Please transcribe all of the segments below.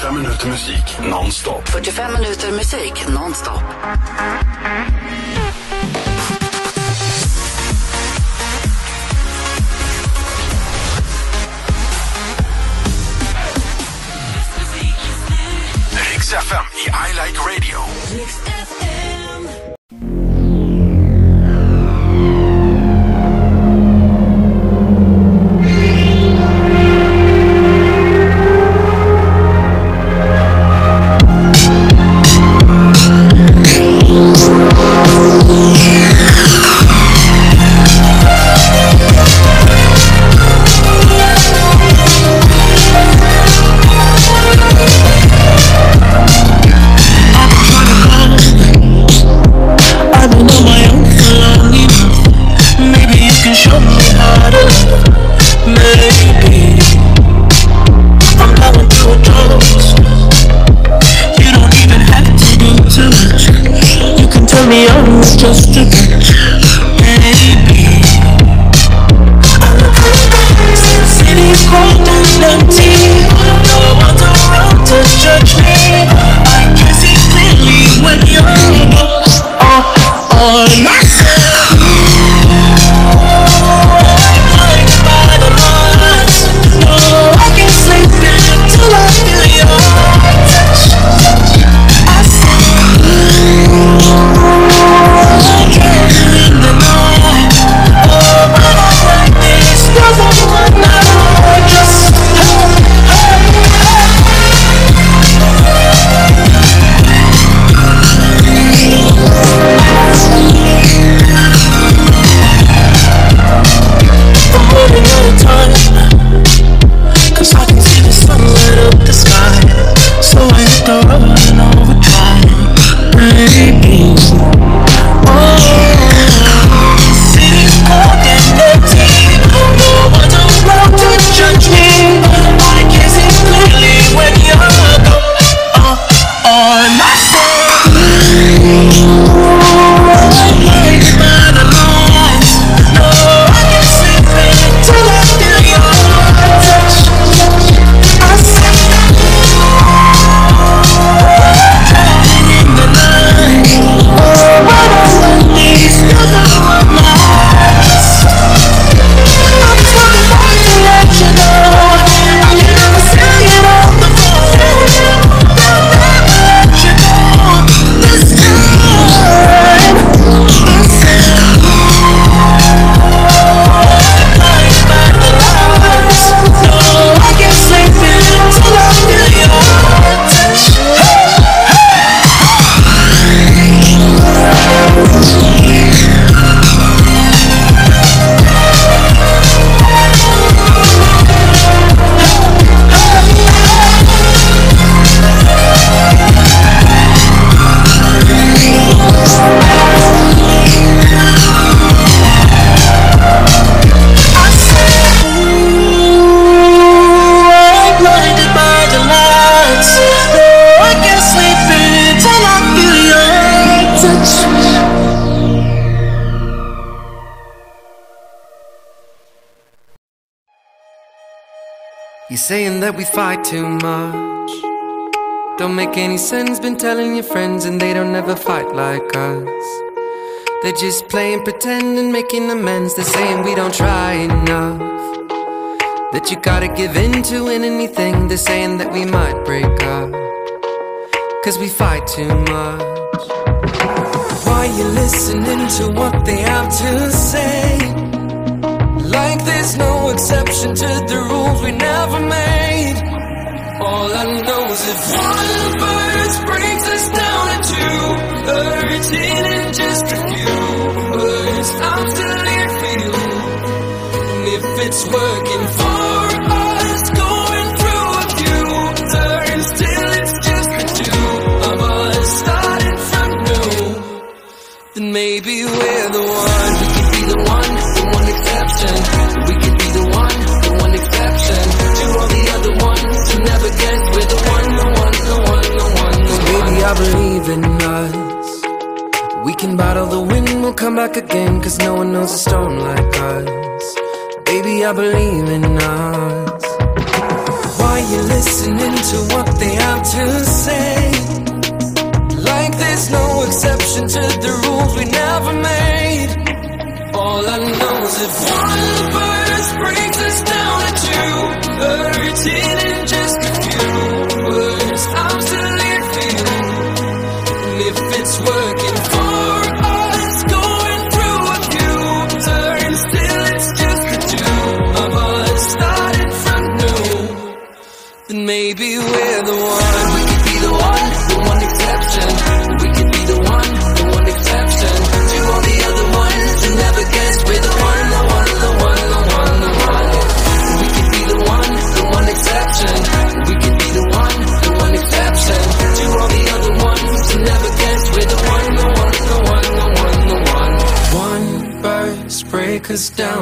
45 minuter musik nonstop. 45 minuter musik nonstop. Riks FM i I Like Radio. Riks FM. You're saying that we fight too much. Don't make any sense, been telling your friends, and they don't ever fight like us. They're just playing pretend and making amends. They're saying we don't try enough. That you gotta give in to anything. They're saying that we might break up. Cause we fight too much. Why you listening to what they have to say? Like there's no exception to the rules we never made. All I know is if one of the birds brings us down to two in just a few words, I'm still here for you. And if it's working can bottle the wind, we'll come back again Cause no one knows a storm like us. Baby, I believe in us. Why you listening to what they have to say? Like there's no exception to the rules we never made. All I know is if one of the birds breaks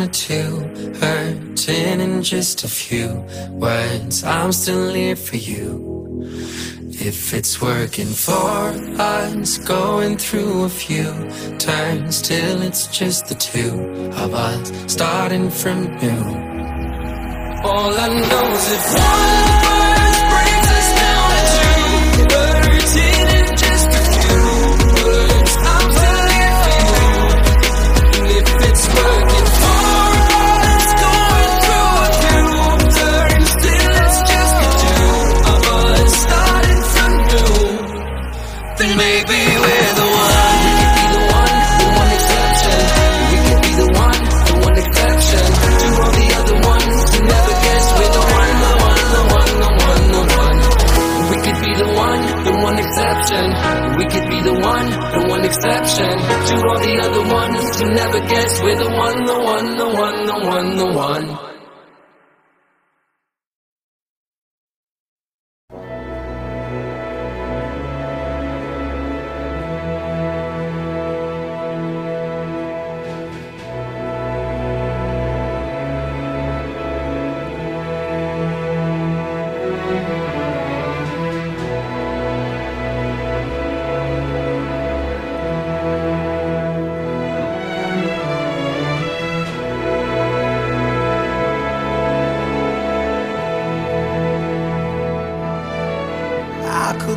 down to two, hurting in just a few words. I'm still here for you. If it's working for us, going through a few turns till it's just the two of us starting from new. All I know is if one one,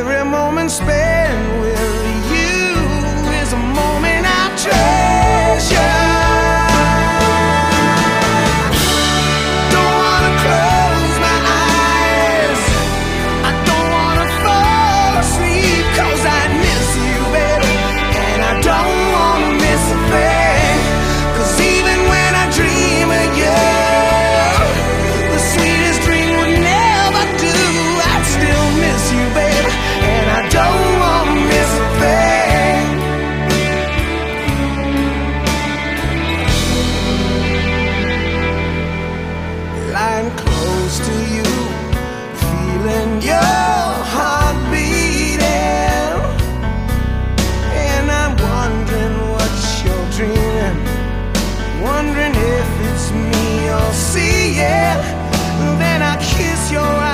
every moment spent me, oh see, yeah. Then I kiss your eyes.